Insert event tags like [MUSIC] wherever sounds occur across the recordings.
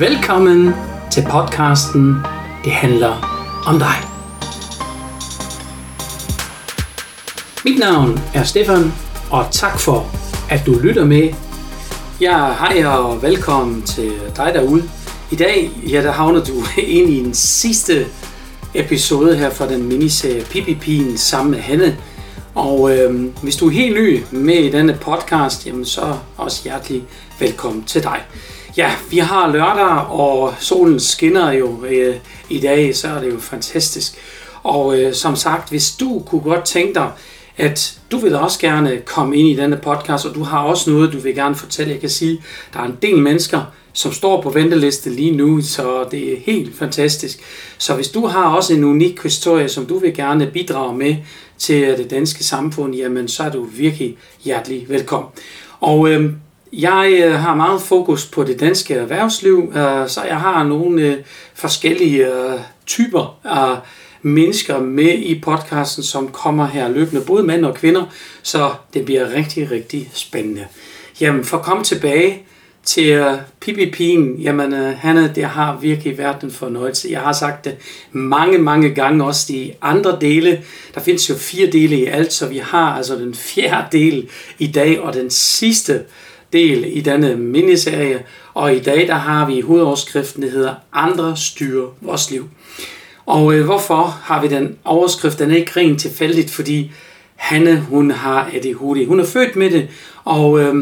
Velkommen til podcasten Det handler om dig. Mit navn er Stefan, og tak for, at du lytter med. Ja, hej og velkommen til dig derude. I dag, ja, der havner du [LAUGHS] ind i en sidste episode her fra den miniserie Pipipien sammen med Hanne. Og øh, hvis du er helt ny med i denne podcast, jamen så også hjertelig velkommen til dig. Ja, vi har lørdag, og solen skinner jo øh, i dag, så er det jo fantastisk. Og øh, som sagt, hvis du kunne godt tænke dig, at du vil også gerne komme ind i denne podcast, og du har også noget, du vil gerne fortælle. Jeg kan sige, der er en del mennesker, som står på venteliste lige nu, så det er helt fantastisk. Så hvis du har også en unik historie, som du vil gerne bidrage med til øh, det danske samfund, jamen så er du virkelig hjertelig velkommen. Og øh, jeg øh, har meget fokus på det danske erhvervsliv, øh, så jeg har nogle øh, forskellige typer af mennesker med i podcasten, som kommer her løbende, både mænd og kvinder, så det bliver rigtig, rigtig spændende. Jamen, for at komme tilbage til PPP'en, jamen Hanne, det har virkelig været en fornøjelse. Jeg har sagt det mange, mange gange også de andre dele. Der findes jo fire dele i alt, så vi har altså den fjerde del i dag, og den sidste del i denne miniserie, og i dag der har vi hovedoverskriften, der hedder Andre styrer vores liv. Og øh, hvorfor har vi den overskrift? Den er ikke rent tilfældigt, fordi Hanne, hun har ADHD. Hun er født med det, og øh,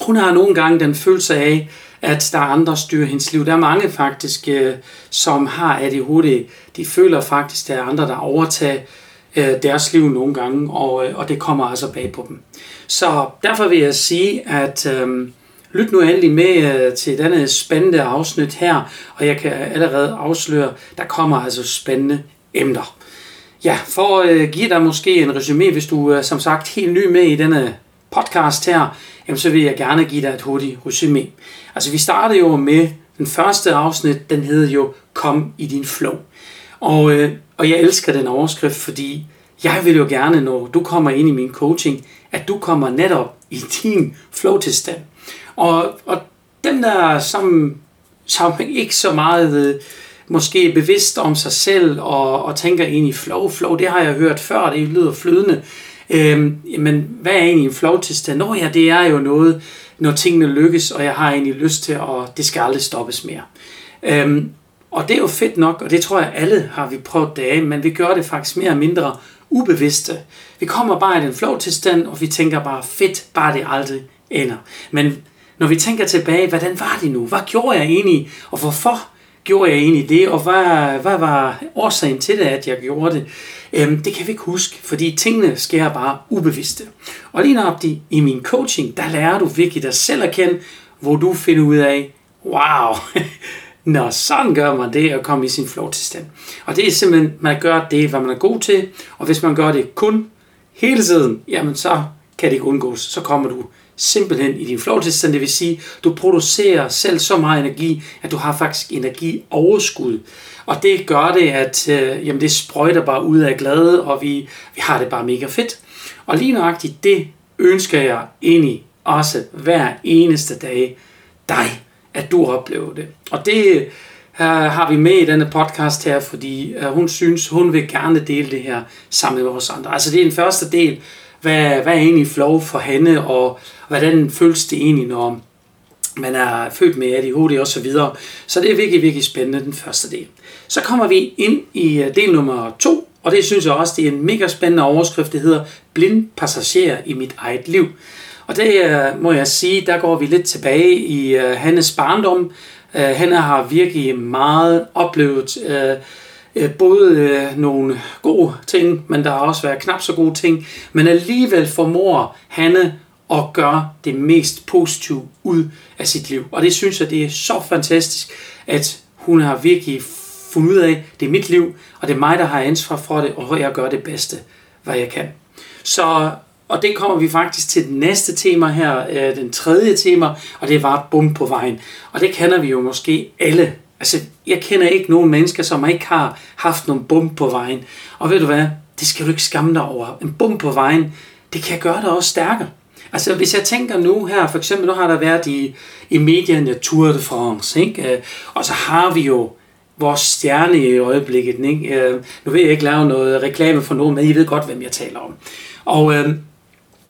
hun har nogle gange den følelse af, at der er andre, styrer hendes liv. Der er mange faktisk, øh, som har ADHD. De føler faktisk, at der er andre, der overtager øh, deres liv nogle gange, og, øh, og det kommer altså bag på dem. Så derfor vil jeg sige, at øh, lyt nu endelig med øh, til denne spændende afsnit her, og jeg kan allerede afsløre, der kommer altså spændende emner. Ja, for øh, at øh, give dig måske en resume, hvis du er som sagt helt ny med i denne podcast her, jamen så vil jeg gerne give dig et hurtigt resume. Altså vi startede jo med den første afsnit, den hedder jo Kom i din flow. Og, øh, og jeg elsker den overskrift, fordi jeg vil jo gerne, når du kommer ind i min coaching, at du kommer netop i din flow-tilstand. Og, og dem der, som, som ikke så meget øh, måske er bevidst om sig selv og, og tænker ind i flow, flow, det har jeg hørt før, det lyder flydende. Øhm, men hvad er egentlig en flow-tilstand? Nå ja, det er jo noget, når tingene lykkes, og jeg har egentlig lyst til, at det skal aldrig stoppes mere. Øhm, og det er jo fedt nok, og det tror jeg alle har vi prøvet det af, men vi gør det faktisk mere og mindre ubevidste. Vi kommer bare i den flow-tilstand, og vi tænker bare, fedt, bare det aldrig ender. Men når vi tænker tilbage, hvordan var det nu? Hvad gjorde jeg egentlig? Og hvorfor gjorde jeg egentlig det? Og hvad, hvad var årsagen til det, at jeg gjorde det? Øhm, det kan vi ikke huske, fordi tingene sker bare ubevidste. Og lige når i min coaching, der lærer du virkelig dig selv at kende, hvor du finder ud af, wow, Nå, sådan gør man det at komme i sin flow-tilstand. Og det er simpelthen, man gør det, hvad man er god til, og hvis man gør det kun hele tiden, jamen så kan det ikke undgås. Så kommer du simpelthen i din flow-tilstand, det vil sige, du producerer selv så meget energi, at du har faktisk energi overskud. Og det gør det, at øh, jamen det sprøjter bare ud af glade, og vi, vi har det bare mega fedt. Og lige nøjagtigt det ønsker jeg egentlig også hver eneste dag dig at du oplever det. Og det uh, har vi med i denne podcast her, fordi uh, hun synes, hun vil gerne dele det her sammen med os andre. Altså det er den første del, hvad, hvad er egentlig flow for hende, og hvordan føles det egentlig, når man er født med ADHD og så videre. Så det er virkelig, virkelig spændende, den første del. Så kommer vi ind i øh, del nummer to, og det synes jeg også, det er en mega spændende overskrift, det hedder Blind passager i mit eget liv. Og det øh, må jeg sige, der går vi lidt tilbage i uh, Hannes barndom. Uh, har virkelig meget oplevet uh, uh, både uh, nogle gode ting, men der har også været knap så gode ting. Men alligevel formår Hanne at gøre det mest positive ud af sit liv. Og det synes jeg, det er så fantastisk, at hun har virkelig fundet ud af, det er mit liv, og det er mig, der har ansvar for det, og jeg gør det bedste, hvad jeg kan. Så og det kommer vi faktisk til det næste tema her, øh, den tredje tema, og det var bum på vejen. Og det kender vi jo måske alle. Altså, jeg kender ikke nogen mennesker, som ikke har haft nogen bum på vejen. Og ved du hvad? Det skal du ikke skamme dig over. En bum på vejen, det kan gøre dig også stærkere. Altså hvis jeg tænker nu her, for eksempel nu har der været i, i medierne Tour de France, ikke? Øh, og så har vi jo vores stjerne i øjeblikket. Ikke? Øh, nu vil jeg ikke lave noget reklame for nogen, men I ved godt, hvem jeg taler om. Og, øh,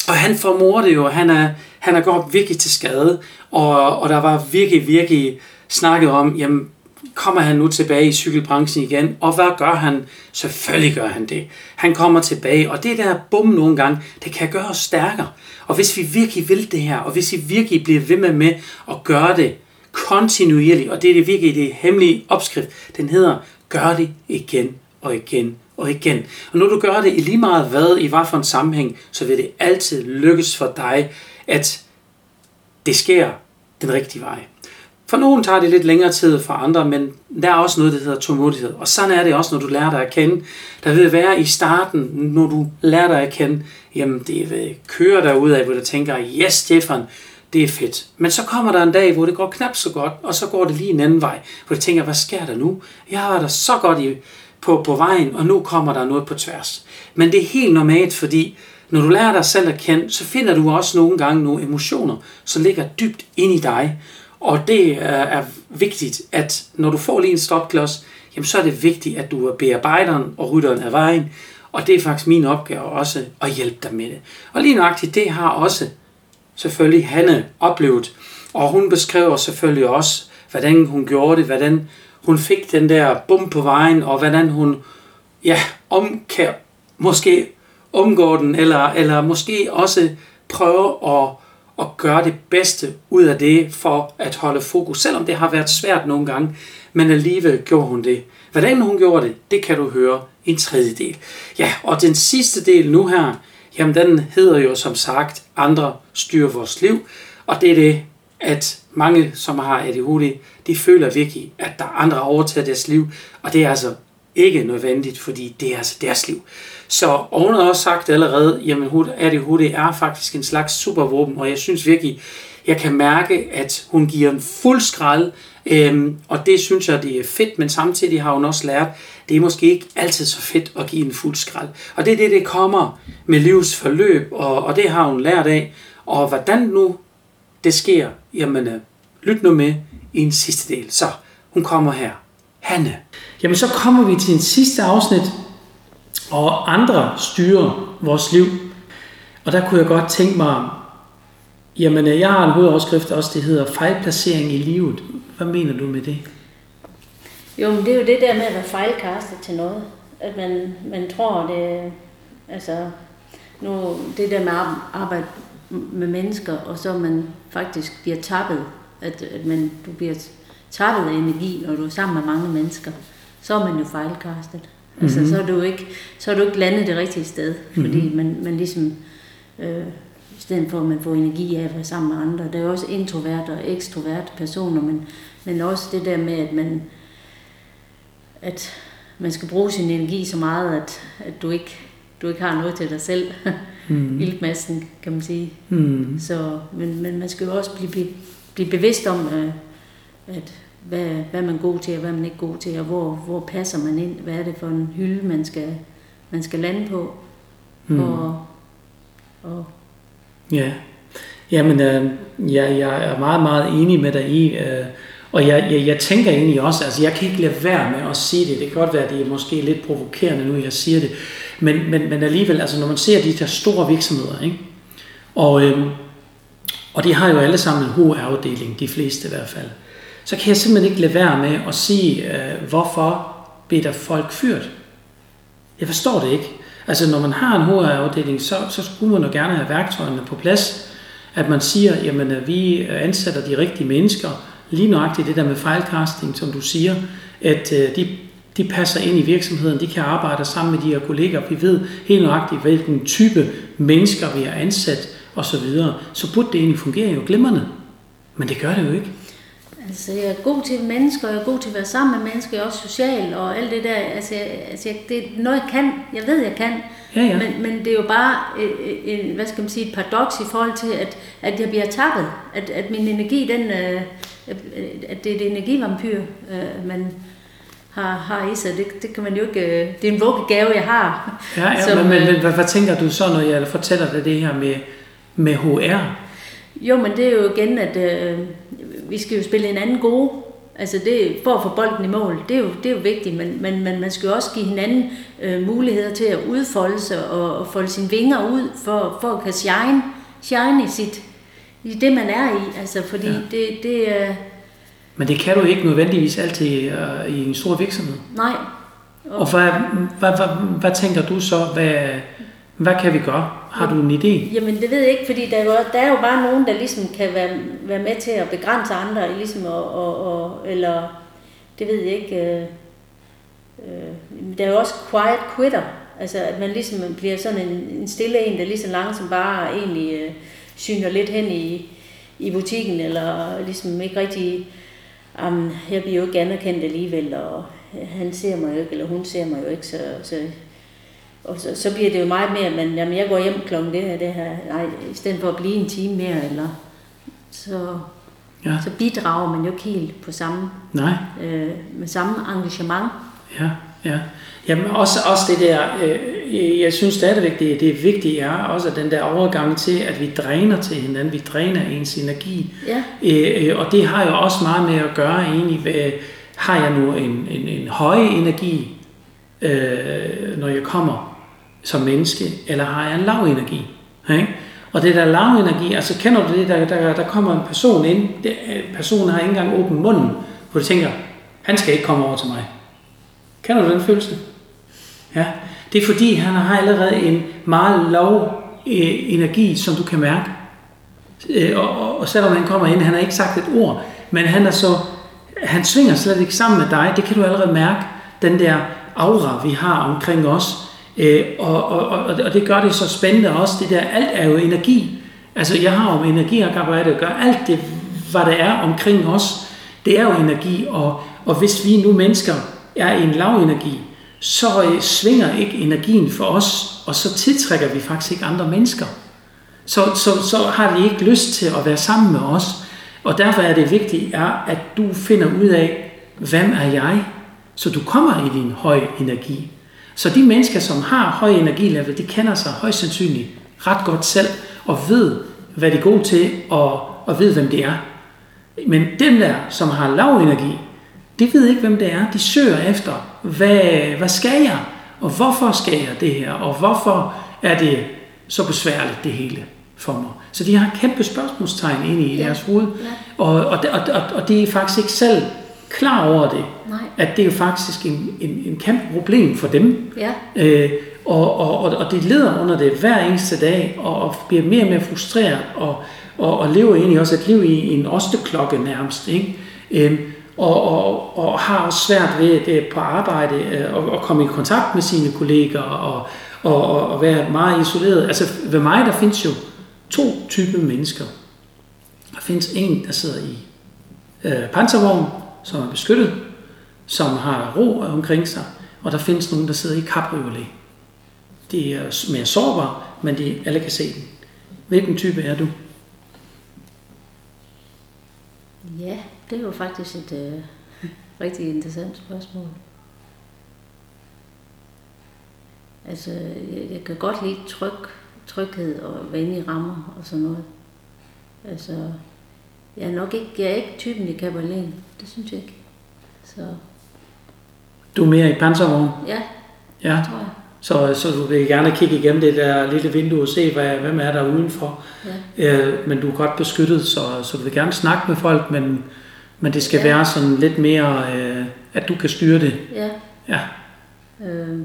og han formår det jo, han er, han er godt virkelig til skade, og, og der var virkelig, virkelig snakket om, jamen, kommer han nu tilbage i cykelbranchen igen, og hvad gør han? Selvfølgelig gør han det. Han kommer tilbage, og det der bum nogle gange, det kan gøre os stærkere. Og hvis vi virkelig vil det her, og hvis vi virkelig bliver ved med, med at gøre det kontinuerligt, og det er det virkelig det hemmelige opskrift, den hedder, gør det igen og igen og igen. Og når du gør det i lige meget hvad, i hvad for en sammenhæng, så vil det altid lykkes for dig, at det sker den rigtige vej. For nogen tager det lidt længere tid for andre, men der er også noget, der hedder tålmodighed. Og sådan er det også, når du lærer dig at kende. Der vil være i starten, når du lærer dig at kende, jamen det øh, vil køre dig ud af, hvor du tænker, yes Stefan, det er fedt. Men så kommer der en dag, hvor det går knap så godt, og så går det lige en anden vej, hvor du tænker, hvad sker der nu? Jeg har været så godt i, på, på vejen, og nu kommer der noget på tværs. Men det er helt normalt, fordi når du lærer dig selv at kende, så finder du også nogle gange nogle emotioner, som ligger dybt ind i dig. Og det øh, er vigtigt, at når du får lige en stopklods, jamen så er det vigtigt, at du er bearbejderen og rytteren af vejen. Og det er faktisk min opgave også at hjælpe dig med det. Og lige nøjagtigt, det har også selvfølgelig Hanne oplevet. Og hun beskriver selvfølgelig også, hvordan hun gjorde det, hvordan hun fik den der bum på vejen, og hvordan hun ja, om, kan måske omgår den, eller, eller måske også prøve at, at gøre det bedste ud af det, for at holde fokus, selvom det har været svært nogle gange, men alligevel gjorde hun det. Hvordan hun gjorde det, det kan du høre i en tredje del. Ja, og den sidste del nu her, jamen den hedder jo som sagt, andre styrer vores liv, og det er det, at mange, som har ADHD, de føler virkelig, at der er andre overtager deres liv, og det er altså ikke nødvendigt, fordi det er altså deres liv. Så oven har også sagt allerede, jamen ADHD er faktisk en slags supervåben, og jeg synes virkelig, jeg kan mærke, at hun giver en fuld skrald, øhm, og det synes jeg, det er fedt, men samtidig har hun også lært, det er måske ikke altid så fedt at give en fuld skrald. Og det er det, det kommer med livs forløb, og, og det har hun lært af. Og hvordan nu det sker, jamen øh, lyt nu med i en sidste del. Så hun kommer her. Hanne. Jamen så kommer vi til en sidste afsnit, og andre styrer vores liv. Og der kunne jeg godt tænke mig, jamen øh, jeg har en hovedoverskrift også, det hedder fejlplacering i livet. Hvad mener du med det? Jo, men det er jo det der med at være fejlkastet til noget. At man, man tror, det altså, nu, det der med at arbejde med mennesker, og så man faktisk bliver tappet, at, at man, du bliver tappet af energi, når du er sammen med mange mennesker, så er man jo fejlkastet. Mm-hmm. Altså, så er du ikke, så er du ikke landet det rigtige sted, fordi mm-hmm. man, man ligesom, øh, i stedet for at man får energi af at være sammen med andre, der er jo også introverte og ekstroverte personer, men, men også det der med, at man, at man skal bruge sin energi så meget, at, at du, ikke, du ikke har noget til dig selv. [LAUGHS] Mm. Iltmassen, kan man sige. Mm. Så, men, men man skal jo også blive, blive, bevidst om, øh, at hvad, hvad man er god til, og hvad man ikke er god til, og hvor, hvor passer man ind, hvad er det for en hylde, man skal, man skal lande på. Mm. Og, og ja, Jamen, øh, ja, jeg er meget, meget enig med dig i, øh, og jeg, jeg, jeg tænker egentlig også, altså jeg kan ikke lade være med at sige det. Det kan godt være, at det er måske lidt provokerende nu, jeg siger det. Men, men, men alligevel, altså når man ser de der store virksomheder, ikke? Og, øhm, og de har jo alle sammen en HR-afdeling, de fleste i hvert fald. Så kan jeg simpelthen ikke lade være med at sige, øh, hvorfor bliver der folk fyret? Jeg forstår det ikke. Altså når man har en HR-afdeling, så, så skulle man jo gerne have værktøjerne på plads. At man siger, jamen at vi øh, ansætter de rigtige mennesker, lige nøjagtigt det der med fejlcasting, som du siger, at øh, de, de passer ind i virksomheden, de kan arbejde sammen med de her kolleger, vi ved helt nøjagtigt, hvilken type mennesker vi har ansat osv., så, så burde det egentlig fungere jo glimrende. Men det gør det jo ikke. Altså, jeg er god til mennesker, jeg er god til at være sammen med mennesker, jeg er også social og alt det der. Altså, jeg, altså jeg, det er noget, jeg kan. Jeg ved, jeg kan. Ja, ja. Men, men det er jo bare en, hvad skal man sige, et paradoks i forhold til, at, at jeg bliver tappet. At, at min energi, den, øh, at det er et energivampyr, øh, man har, har i sig. Det, det kan man jo ikke... Øh, det er en vuggegave, jeg har. Ja, ja som, men, men, men hvad, hvad tænker du så, når jeg fortæller dig det her med med HR? Jo, men det er jo igen, at øh, vi skal jo spille hinanden gode. Altså det, for at få bolden i mål, det er jo, det er jo vigtigt, men, men, men man skal jo også give hinanden øh, muligheder til at udfolde sig og, og folde sine vinger ud, for, for at kan shine, shine i, sit, i det, man er i. Altså fordi ja. det, det er... Men det kan du ikke nødvendigvis altid uh, i en stor virksomhed. Nej. Og, og hvad, hvad, hvad, hvad tænker du så, hvad, hvad kan vi gøre? Har du en idé? Jamen det ved jeg ikke, fordi der er jo, der er jo bare nogen, der ligesom kan være, være med til at begrænse andre, ligesom og, og, og, eller det ved jeg ikke. Øh, øh, der er jo også quiet quitter, altså at man ligesom bliver sådan en, en stille en, der ligesom langsomt bare egentlig øh, syner lidt hen i, i butikken, eller ligesom ikke rigtig, um, jeg bliver jo ikke anerkendt alligevel, og han ser mig jo ikke, eller hun ser mig jo ikke, så, så og så, så bliver det jo meget mere, men jamen, jeg går hjem klokken det her, det her, nej, i stedet for at blive en time mere, eller så, ja. så bidrager man jo ikke helt på samme, nej. Øh, med samme engagement. Ja, ja. Jamen også, også det der, øh, jeg synes stadigvæk, det, det er vigtigt, er også den der overgang til, at vi dræner til hinanden, vi dræner ens energi. Ja. Øh, øh og det har jo også meget med at gøre egentlig, hvad, har jeg nu en, en, en høj energi, øh, når jeg kommer som menneske, eller har jeg en lav energi? Ikke? Og det der lav energi, altså kender du det, der, der, der kommer en person ind, det, personen har ikke engang åbent munden, hvor du tænker, han skal ikke komme over til mig. Kender du den følelse? Ja, det er fordi, han har allerede en meget lav øh, energi, som du kan mærke. Øh, og, og, og selvom han kommer ind, han har ikke sagt et ord, men han er så, han svinger slet ikke sammen med dig, det kan du allerede mærke, den der aura, vi har omkring os, Øh, og, og, og, og det gør det så spændende også, det der, alt er jo energi. Altså jeg har jo med energi at gøre, alt det, hvad der er omkring os, det er jo energi, og, og hvis vi nu mennesker er i en lav energi, så øh, svinger ikke energien for os, og så tiltrækker vi faktisk ikke andre mennesker. Så, så, så har vi ikke lyst til at være sammen med os, og derfor er det vigtigt, er, at du finder ud af, hvem er jeg, så du kommer i din høje energi. Så de mennesker, som har høj energilevel, de kender sig højst sandsynligt ret godt selv, og ved, hvad de er gode til, og, og ved, hvem det er. Men dem der, som har lav energi, de ved ikke, hvem det er. De søger efter, hvad, hvad skal jeg? Og hvorfor skal jeg det her? Og hvorfor er det så besværligt, det hele for mig? Så de har kæmpe spørgsmålstegn inde i ja. deres hoved. Ja. Og, og, og, og de er faktisk ikke selv klar over det. Nej. At det er jo faktisk en, en, en kæmpe problem for dem. Ja. Øh, og, og, og, og de lider under det hver eneste dag, og, og bliver mere og mere frustreret, og, og, og lever egentlig også et liv i, i en osteklokke nærmest. Ikke? Øh, og, og, og har også svært ved det på arbejde øh, og, at, at komme i kontakt med sine kolleger og, og, og, og være meget isoleret. Altså ved mig, der findes jo to typer mennesker. Der findes en, der sidder i øh, panservogn, som er beskyttet, som har ro omkring sig, og der findes nogen, der sidder i cabriolet. De er mere sårbare, men de alle kan se den. Hvilken type er du? Ja, det er jo faktisk et øh, [LAUGHS] rigtig interessant spørgsmål. Altså, jeg, jeg kan godt lide tryg, tryghed og venlige rammer og sådan noget. Altså, jeg er nok ikke, jeg er ikke typen i kabalén. Det synes jeg ikke. Så. Du er mere i panservogn? Ja, ja. tror jeg. Så, så du vil gerne kigge igennem det der lille vindue og se, hvad, hvem er der udenfor. Ja. Øh, men du er godt beskyttet, så, så du vil gerne snakke med folk, men, men det skal ja. være sådan lidt mere, øh, at du kan styre det. Ja. ja. Øh,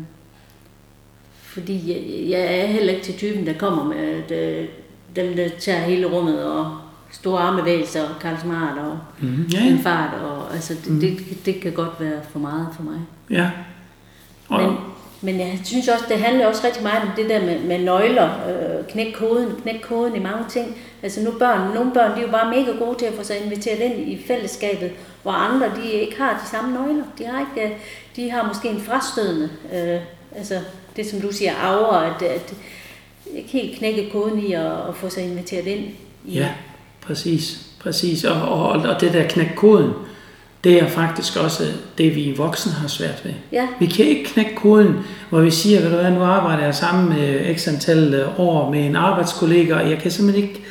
fordi jeg, jeg er heller ikke til typen, der kommer med det, dem, der tager hele rummet og store armbevægelser og Karl Smart og mm, ja, ja. en fart. Og, altså, det, mm. det, det, kan godt være for meget for mig. Ja. Og... Men, men jeg synes også, det handler også rigtig meget om det der med, med nøgler, øh, knæk koden, knæk koden i mange ting. Altså nu børn, nogle børn, de er jo bare mega gode til at få sig inviteret ind i fællesskabet, hvor andre, de ikke har de samme nøgler. De har, ikke, øh, de har måske en frastødende, øh, altså det som du siger, arver, at, at ikke helt knække koden i at, at få sig inviteret ind i, ja. Præcis, præcis. Og, og, og det der knæk koden, det er faktisk også det, vi voksne har svært ved. Ja, Vi kan ikke knække koden, hvor vi siger, ved du hvad, nu arbejder jeg sammen med x antal øh, år med en arbejdskollega, og jeg kan simpelthen ikke,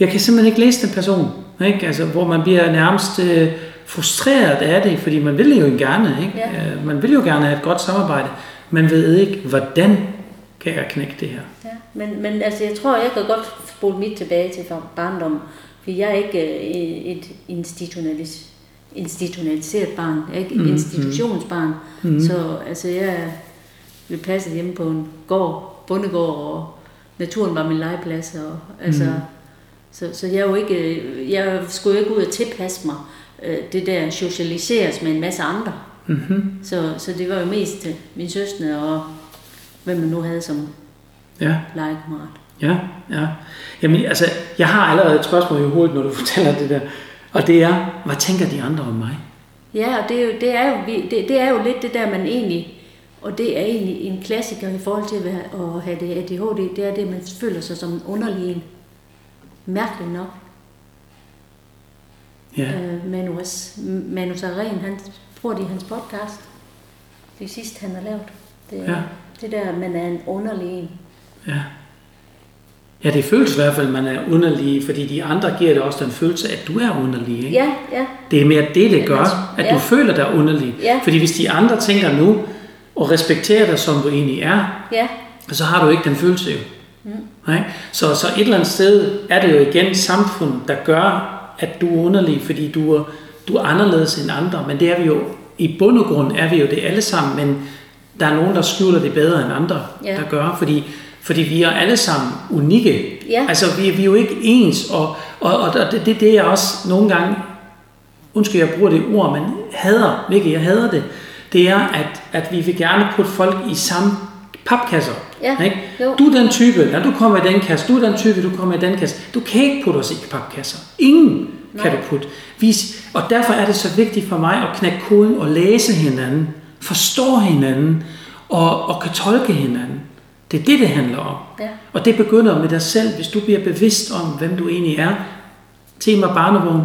jeg kan simpelthen ikke læse den person. Ikke? Altså, hvor man bliver nærmest øh, frustreret af det, fordi man vil jo gerne, ikke? Ja. Øh, man vil jo gerne have et godt samarbejde. Man ved ikke, hvordan kan jeg knække det her. ja. Men, men altså, jeg tror, jeg kan godt spole mit tilbage til barndommen. For jeg er ikke et institutionalis, institutionaliseret barn. Jeg er ikke et Mhm. institutionsbarn. Mhm. Så altså, jeg blev passet hjemme på en gård, bondegård, og naturen var min legeplads. Og, altså, Mhm. så, så jeg, jo ikke, jeg skulle jo ikke ud og tilpasse mig øh, det der socialiseres med en masse andre. Mm-hmm. Så, så det var jo mest min søstre og hvem man nu havde som Ja. legekammerat. Ja, ja. Jamen, altså, jeg har allerede et spørgsmål i hovedet, når du [LAUGHS] fortæller det der. Og det er, hvad tænker de andre om mig? Ja, og det er jo, det er jo, det, det er jo lidt det der, man egentlig, og det er egentlig en klassiker i forhold til at, have det ADHD, det er det, man føler sig som en underlig en. Mærkeligt nok. Ja, Øh, Manus, Manus Aren, han bruger det i hans podcast. Det sidste, han har lavet. Det, Ja. det der, man er en underlig en. ja. Ja, det føles i hvert fald, at man er underlig, fordi de andre giver dig også den følelse, at du er underlig. Ikke? Ja, ja, Det er mere det, det gør, at ja. du føler dig underlig. Ja. Fordi hvis de andre tænker nu, og respekterer dig, som du egentlig er, ja, så har du ikke den følelse jo. Mm. Nej? Så, så et eller andet sted er det jo igen samfundet, der gør, at du er underlig, fordi du er, du er anderledes end andre. Men det er vi jo, i bund og grund er vi jo det alle sammen, men der er nogen, der skjuler det bedre end andre, Ja. der gør, fordi, fordi vi er alle sammen unikke. Ja. Altså, vi, vi er jo ikke ens, og, og, og det, det, det er også nogle gange, undskyld, jeg bruger det ord, men hader, virkelig, jeg hader det, det er, at, at vi vil gerne putte folk i samme papkasser. Ja, Ikke? jo. Du er den type, når du kommer i den kasse, du er den type, du kommer i den kasse. Du kan ikke putte os i papkasser. Ingen kan Nej. du putte. Vis. Og derfor er det så vigtigt for mig at knække koden og læse hinanden, forstå hinanden og, og kan tolke hinanden. Det er det, det handler om. ja, Og det begynder med dig selv, hvis du bliver bevidst om, hvem du egentlig er. Tema barnevogn,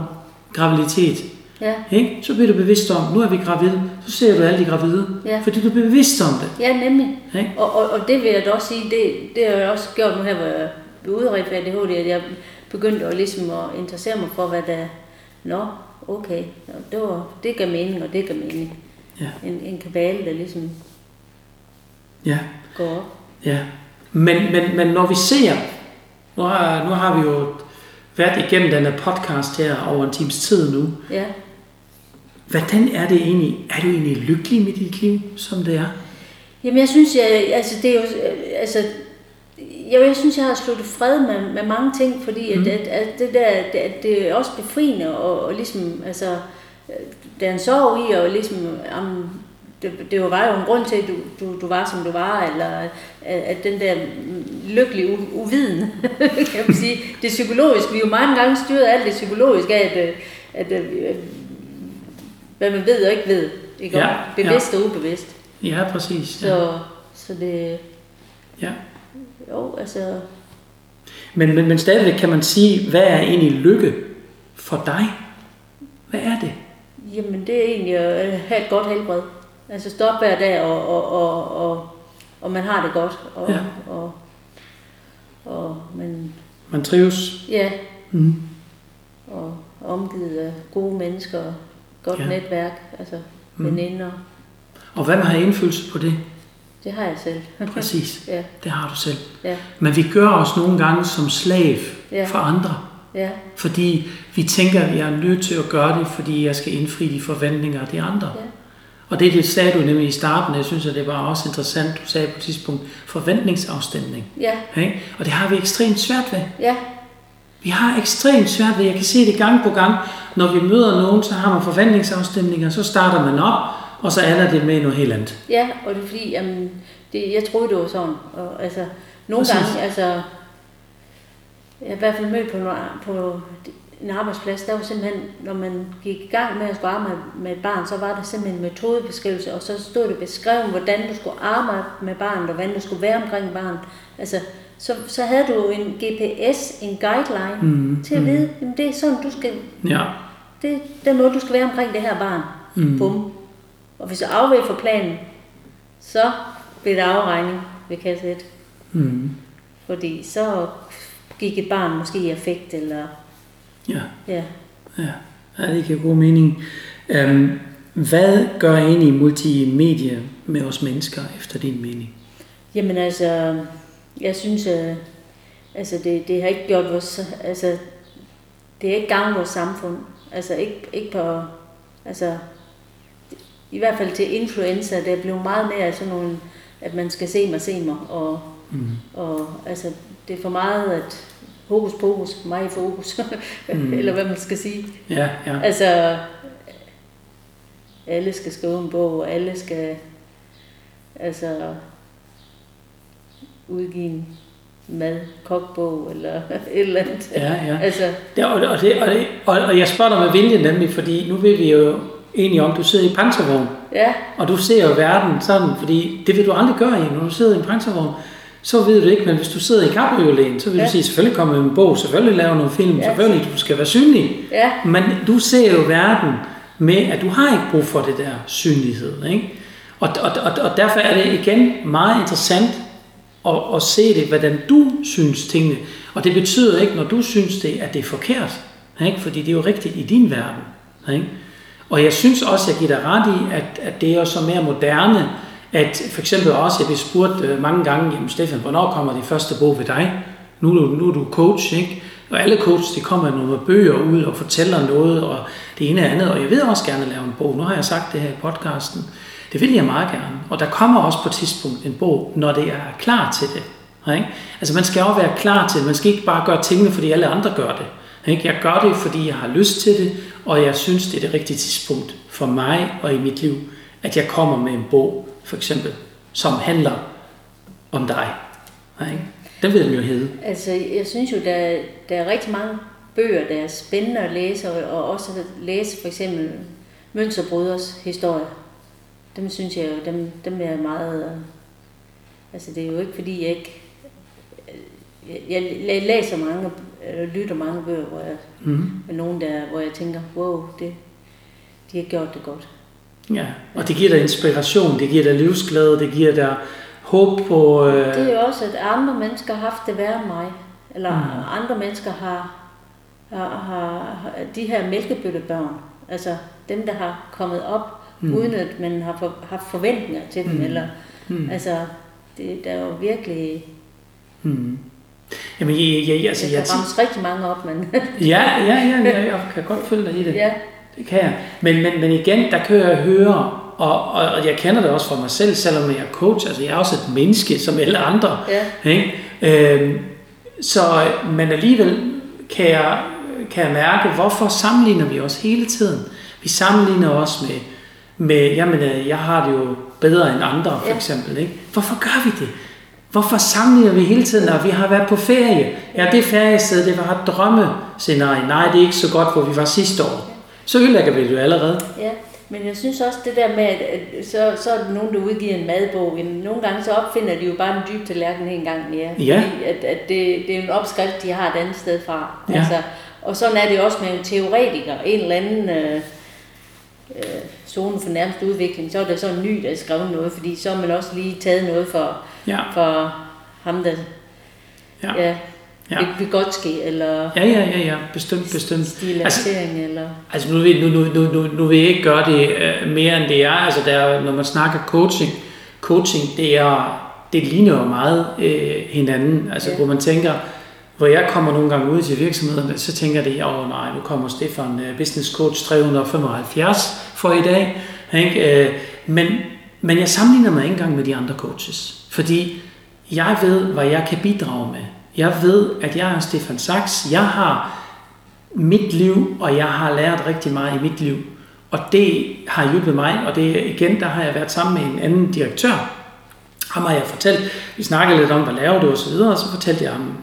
graviditet. ja. Ikke? Så bliver du bevidst om, nu er vi gravide, så ser du alle de gravide. Ja. Fordi du bliver bevidst om det. Ja, nemlig. Ikke? Og, og, og det vil jeg da også sige, det, det har jeg også gjort nu her, hvor jeg blev udredt for ADHD, at jeg begyndte at, ligesom at interessere mig for, hvad der... Nå, okay, det, var, det gav mening, og det gav mening. Ja. En, en kabale, der ligesom Ja. går op. Ja, men, men, men når vi ser, nu har, nu har vi jo været igennem den her podcast her over en times tid nu, Ja, hvordan er det egentlig, er du egentlig lykkelig med dit liv, som det er? Jamen jeg synes, jeg, altså det er jo, altså, jeg, jeg synes, jeg har sluttet fred med, med mange ting, fordi Mhm. at, at, at det der, det, at det er også befriende, og, og ligesom, altså, øh, der er en sorg i, og ligesom, um, det, det var jo en grund til, at du, du, du var, som du var, eller at, at den der lykkelige u- uviden, [LAUGHS] kan man sige, det psykologiske, vi er jo mange gange styret af alt det psykologiske at, øh, at, at, at hvad man ved og ikke ved, ikke? Ja, bevidst ja. og ubevidst. Ja, præcis. Ja. Så, så det, Ja. jo, altså, Men, men, men stadigvæk kan man sige, hvad er egentlig lykke for dig? Hvad er det? jamen det er egentlig at have et godt helbred. Altså stå op hver dag, og, og, og, og, og man har det godt, og, Ja. ja. og, og man, Man trives? ja, Mm. og omgivet af gode mennesker, godt Ja. netværk, altså Mm. veninder, Og hvem har indflydelse på det? det har jeg selv. Præcis. ja, Det har du selv. ja, Men vi gør os nogle gange som slave Ja. for andre. ja, Fordi vi tænker, at vi er nødt til at gøre det, fordi jeg skal indfri de forventninger af de andre. Ja. Og det, det sagde du nemlig i starten, jeg synes, at det var også interessant, du sagde på et tidspunkt, forventningsafstemning. ja, Ikke? Og det har vi ekstremt svært ved. ja, Vi har ekstremt svært ved, jeg kan se det gang på gang, når vi møder nogen, så har man forventningsafstemninger, så starter man op, og så ender det med noget helt andet. Ja, og det er fordi, jamen, det, jeg troede, det var sådan. Og, altså, nogle Præcis. gange, altså, jeg har i hvert fald mødt på, på en arbejdsplads, der var simpelthen, når man gik i gang med at skulle arbejde med et barn, så var der simpelthen en metodebeskrivelse, og så stod det beskrevet, hvordan du skulle arbejde med barnet, og hvordan du skulle være omkring barnet. Altså, så, så havde du en GPS, en guideline, Mm, til at vide, jamen, det er sådan, du skal Ja, det, det er noget, du skal være omkring det her barn. Mm. Bum. Og hvis du afviger fra planen, så bliver der afregning ved kasse 1. Mm. Fordi så gik et barn måske i affekt, eller Ja, ja. ja. det giver god mening. Um, hvad gør egentlig multimedie med os mennesker, efter din mening? Jamen altså, jeg synes, at altså det, det har ikke gjort vores, altså, det er ikke gavn vores samfund. Altså ikke, ikke på, altså, i hvert fald til influencer, det er blevet meget mere sådan nogle, at man skal se mig, se mig, og, Mm. og altså, det er for meget, at hokus pokus, mig i fokus, [LAUGHS] Mm. eller hvad man skal sige. Ja, ja. Altså, alle skal skrive en bog, og alle skal altså udgive en mad, kokbog eller [LAUGHS] et eller andet. Ja, ja. Altså, Det, og, og, det, og, det, og, og jeg spørger dig med vilje nemlig, fordi nu vil vi jo egentlig om, du sidder i panservogn, ja, og du ser jo verden sådan, fordi det vil du aldrig gøre i, når du sidder i en panservogn. Så ved du ikke, men hvis du sidder i cabriolet, så vil ja. Du sige, selvfølgelig kommer med en bog, selvfølgelig lave nogle film, ja. Selvfølgelig du skal være synlig. ja, Men du ser jo verden med, at du har ikke brug for det der synlighed. Ikke? Og, og, og, og derfor er det igen meget interessant at, at se det, hvordan du synes tingene. Og det betyder ikke, når du synes det, at det er forkert. Ikke? Fordi det er jo rigtigt i din verden. Ikke? Og jeg synes også, jeg giver dig ret i, at, at det er jo så mere moderne, at for eksempel også, jeg vi spurgt øh, mange gange, jamen Stefan, hvornår kommer det første bog ved dig? Nu er du, nu er du coach, ikke? Og alle coaches, de kommer med nogle bøger ud og fortæller noget, og det ene og andet, og jeg vil også gerne lave en bog. Nu har jeg sagt det her i podcasten. Det vil jeg meget gerne. Og der kommer også på et tidspunkt en bog, når det er klar til det. Ikke? Altså man skal også være klar til det. Man skal ikke bare gøre tingene, fordi alle andre gør det. Ikke? Jeg gør det, fordi jeg har lyst til det, og jeg synes, det er det rigtige tidspunkt for mig og i mit liv, at jeg kommer med en bog, for eksempel, som handler om dig. Ikke? Den vil den jo hedde. altså jeg synes jo, der, der er rigtig mange bøger, der er spændende at læse, og, og også at læse for eksempel Mønsterbryders historie. Dem synes jeg jo, dem, dem er meget... øh, Altså det er jo ikke fordi, jeg ikke... Jeg, jeg, jeg læser mange, eller lytter mange bøger, hvor jeg, Mm. med nogen der, hvor jeg tænker, wow, det, de har gjort det godt. Ja, og det giver dig inspiration, det giver dig livsglæde, det giver dig håb på... Øh, Det er også, at andre mennesker har haft det værre end mig. Eller Mm. andre mennesker har, har, har, de her mælkebøttebørn. Altså dem, der har kommet op, Mm. uden at man har for, haft forventninger til dem. Mm. Eller, mm. Altså, det, der er jo virkelig... Mm. Jamen, jeg, jeg, altså, Jeg jeg, kan ramse rigtig mange op, men... ja, ja, ja, ja, [LAUGHS] jeg kan godt følge dig i det. ja, Det kan jeg. Men, men, men igen, der kan jeg høre, og, og, og jeg kender det også fra mig selv, selvom jeg er coach, altså jeg er også et menneske som alle andre. ja, Ikke? Øhm, så, men alligevel kan jeg, kan jeg mærke, hvorfor sammenligner vi os hele tiden? Vi sammenligner os med, med jamen, øh, jeg har det jo bedre end andre, for Ja. eksempel. Ikke? Hvorfor gør vi det? Hvorfor sammenligner vi hele tiden, når vi har været på ferie? Ja, det feriested, det var et drømmescenarie. Nej, det er ikke så godt, hvor vi var sidste år. Så ødelægger vi det jo allerede. ja. Men jeg synes også det der med, at, så, så er der nogen, der udgiver en madbog. Nogle gange så opfinder de jo bare en dyb tallerken en gang mere. Ja. Fordi at, at det, det er en opskrift, de har et andet sted fra. Ja. Altså, og sådan er det også med en teoretiker. En eller anden øh, øh, zone for nærmest udvikling. Så er der så en ny, der har skrevet noget, fordi så har man også lige taget noget for, Ja, for ham, der ja, ja, ja. ja. Vygotsky, eller Ja, ja, ja, ja. Bestemt, bestemt. stilisering, altså, eller... Altså nu vil, nu, nu, nu, nu, nu vil jeg ikke gøre det øh, mere end det er. Altså der, når man snakker coaching, coaching det, er, det ligner jo meget øh, hinanden. Altså ja. Hvor man tænker, hvor jeg kommer nogle gange ud til virksomhederne, så tænker det, åh nej, nu kommer Stefan, øh, Business Coach 375 for i dag. Ikke? Øh, men, men jeg sammenligner mig ikke engang med de andre coaches. Fordi jeg ved, hvad jeg kan bidrage med. Jeg ved, at jeg er Stefan Sachs. Jeg har mit liv, og jeg har lært rigtig meget i mit liv. Og det har hjulpet mig, og det igen, der har jeg været sammen med en anden direktør. Ham har jeg fortalt, vi snakkede lidt om, hvad laver du og så videre, og så fortalte jeg ham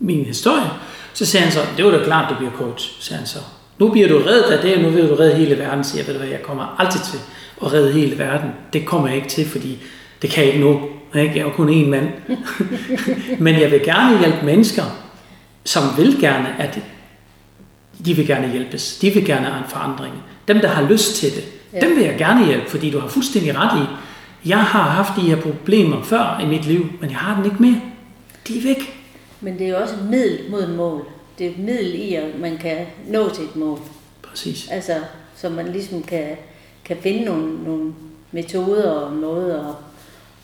min historie. Så sagde han så, det var da klart, du bliver coach, sagde han så. Nu bliver du reddet af det, og nu vil du redde hele verden, siger jeg, ved du hvad, jeg kommer altid til at redde hele verden. Det kommer jeg ikke til, fordi det kan jeg ikke nu. Ikke? Jeg er jo kun én mand. [LAUGHS] Men jeg vil gerne hjælpe mennesker, som vil gerne, at de vil gerne hjælpes. De vil gerne have en forandring. Dem, der har lyst til det, ja. dem vil jeg gerne hjælpe, fordi du har fuldstændig ret i, jeg har haft de her problemer før i mit liv, men jeg har den ikke mere. De er væk. Men det er jo også et middel mod et mål. Det er et middel i, at man kan nå til et mål. Præcis. Altså, så man ligesom kan, kan finde nogle, nogle metoder og måder og,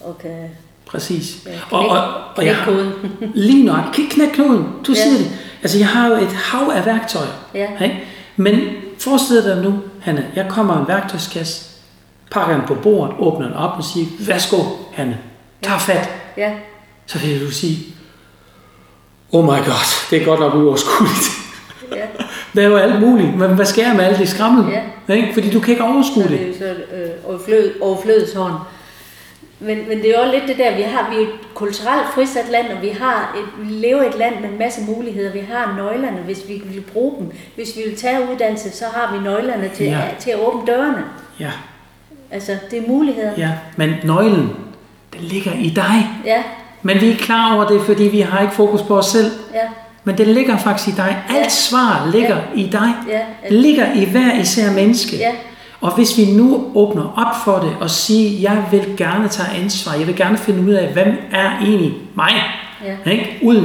og kan Præcis. Ja, knæk, og, og, og jeg, [LAUGHS] lige nok, knæk, knæk koden, du Ja. siger det. Altså, jeg har jo et hav af værktøjer. Ja. Ikke? Men forestil dig nu, Hanne, jeg kommer med en værktøjskasse, pakker den på bordet, åbner den op og siger, værsgo, Hanne, tag fat. Ja, Så vil du sige, oh my god, det er godt nok uoverskueligt. ja. [LAUGHS] Der er jo alt muligt, men hvad skal jeg med alt det skrammel? Ja. Ikke? Fordi du kan ikke Så overskue er det. det jo så øh, overflød, overflødeshånd. Men, men det er jo lidt det der, vi har, vi er et kulturelt frisat land, og vi, har et, vi lever i et land med en masse muligheder. Vi har nøglerne, hvis vi vil bruge dem. Hvis vi vil tage uddannelse, så har vi nøglerne til, Ja. til at åbne dørene. Ja, Altså, det er muligheder. ja. Men nøglen, den ligger i dig. Ja, Men vi er klar over det, fordi vi har ikke fokus på os selv. ja, Men den ligger faktisk i dig. Alt Ja. svar ligger Ja. i dig. ja, ligger i hver især menneske. ja, Og hvis vi nu åbner op for det og siger, jeg vil gerne tage ansvar, jeg vil gerne finde ud af, hvem er egentlig mig, ja. ikke? uden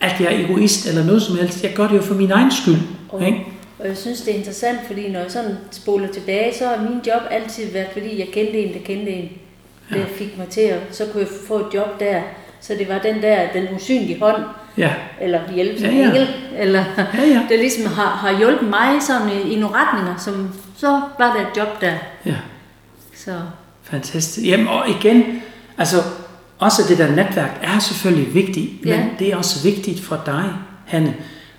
at jeg er egoist eller noget som helst. Jeg gør det jo for min egen skyld. Og, Ikke? og jeg synes, det er interessant, fordi når jeg sådan spoler tilbage, så har min job altid været, fordi jeg kendte en, der kendte en. Det Ja. fik mig til at, så kunne jeg få et job der. Så det var den der, den usynlige hånd, Ja, eller hjælp som Ja, ja. engel, eller Ja, ja. [LAUGHS] der ligesom har, har hjulpet mig sådan i, i nogle retninger, som så var der et job der. ja. Så Fantastisk. Jamen, og igen, altså, også det der netværk er selvfølgelig vigtigt, Ja. men det er også vigtigt for dig, Hanne.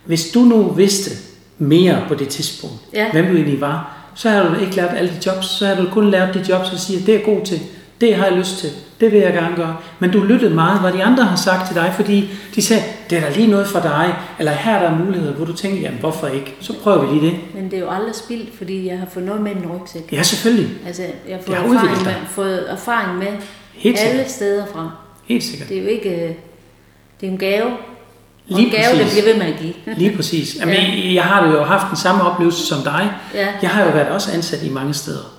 Hvis du nu vidste mere på det tidspunkt, Ja. hvem du egentlig var, så har du ikke lært alle de jobs, så har du kun lært de jobs og siger, det er god til, det har jeg lyst til, det vil jeg gerne gøre. Men du lyttede meget, hvad de andre har sagt til dig, fordi de sagde, det er der lige noget for dig, eller her er der muligheder, hvor du tænker, jamen hvorfor ikke? Så prøver vi lige det. men det er jo aldrig spildt, fordi jeg har fået noget med i min rygsæk. Ja, selvfølgelig. Altså, jeg har fået udviklet erfaring med, fået erfaring med Helt alle steder fra. Helt sikkert. Det er jo ikke... øh, Det er en gave. Og Lige en gave, der præcis. bliver ved med at give. [LAUGHS] Lige præcis. Jamen, Ja. Jeg har jo haft den samme oplevelse som dig. Ja. Jeg har jo været også ansat i mange steder.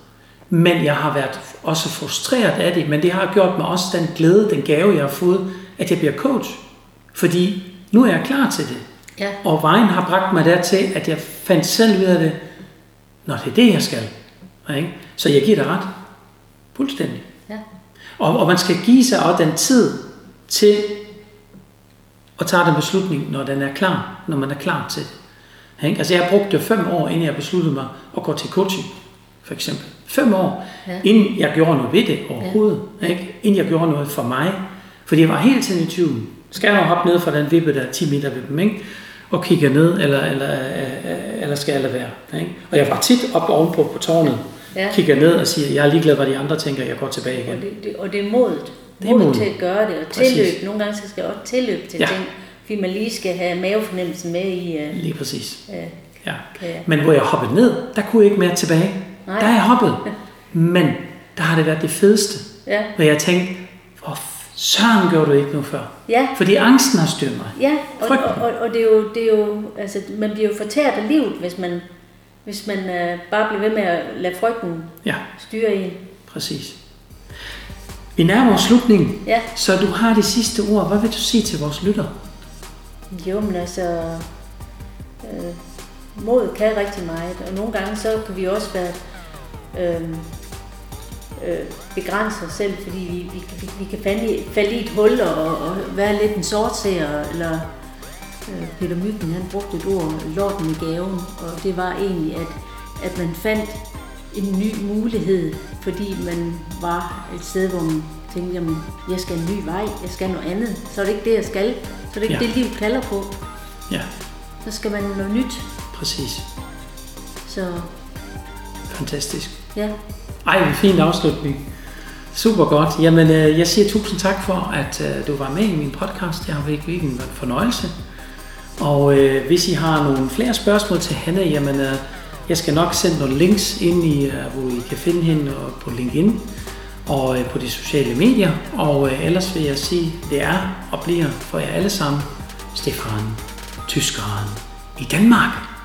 Men jeg har været også frustreret af det, men det har gjort mig også den glæde, den gave, jeg har fået, at jeg bliver coach. Fordi nu er jeg klar til det. Ja. Og vejen har bragt mig dertil, at jeg fandt selv ud af det, når det er det, jeg skal. Ikke? Så jeg giver dig ret. Fuldstændig. Ja. Og, og man skal give sig også den tid til at tage den beslutning, når den er klar, når man er klar til det. Ikke? Altså jeg brugte fem år, inden jeg besluttede mig at gå til coaching, for eksempel. Fem år, Ja. ja. inden jeg gjorde noget ved det overhovedet. Ja. Ikke? Inden jeg gjorde noget for mig. Fordi jeg var hele tiden i tvivl. Skal jeg hoppe ned fra den vippe, der er 10 meter ved dem, ikke? og kigge ned, eller, eller, øh, eller skal jeg lade være? Ikke? Og jeg var tit oppe ovenpå på tårnet, Ja. ja. kigger ned og siger, jeg er ligeglad, hvad de andre tænker, jeg går tilbage igen. Og det, det, og det er modet. Det er modet modet. til at gøre det, og Præcis. tilløb. Nogle gange skal jeg også tilløb til Ja. ting, fordi man lige skal have mavefornemmelsen med i... Uh, Lige præcis. uh, Ja. kan jeg. Men hvor jeg hoppede ned, der kunne jeg ikke mere tilbage. Nej. Der er jeg hoppet. Men der har det været det fedeste. Ja, Hvor jeg tænkte, hvor søren gjorde du ikke nu før? ja, Fordi angsten har styret mig. ja. Og, Frygten. og, og, og det er jo, det er jo, altså, man bliver jo fortært af livet, hvis man, hvis man uh, bare bliver ved med at lade frygten Ja, styre en. præcis. Vi nærmer os slutningen, Ja, så du har det sidste ord. Hvad vil du sige til vores lytter? jo, men altså, øh, mod kan rigtig meget, og nogle gange så kan vi også være, øh, øh, begrænse os selv, fordi vi, vi, vi, vi kan falde i, falde i et hul og, og være lidt en sortseer, eller øh, Peter Myggen, han brugte et ord, lorten i gaven, og det var egentlig, at, at man fandt en ny mulighed, fordi man var et sted, hvor man tænkte, jamen, jeg skal en ny vej, jeg skal noget andet, så er det ikke det, jeg skal, så er det ikke Ja. det, livet kalder på, Ja, så skal man noget nyt, præcis. så Fantastisk ja, Ej, en fin afslutning. Super godt. Jamen, øh, jeg siger tusind tak for, at øh, du var med i min podcast. Det har virkelig en fornøjelse. Og øh, hvis I har nogle flere spørgsmål til Hanna, jamen, øh, jeg skal nok sende nogle links ind i, øh, hvor I kan finde hende og på LinkedIn og øh, på de sociale medier. Og øh, ellers vil jeg sige, det er og bliver for jer alle sammen Stefan, tyskeren i Danmark.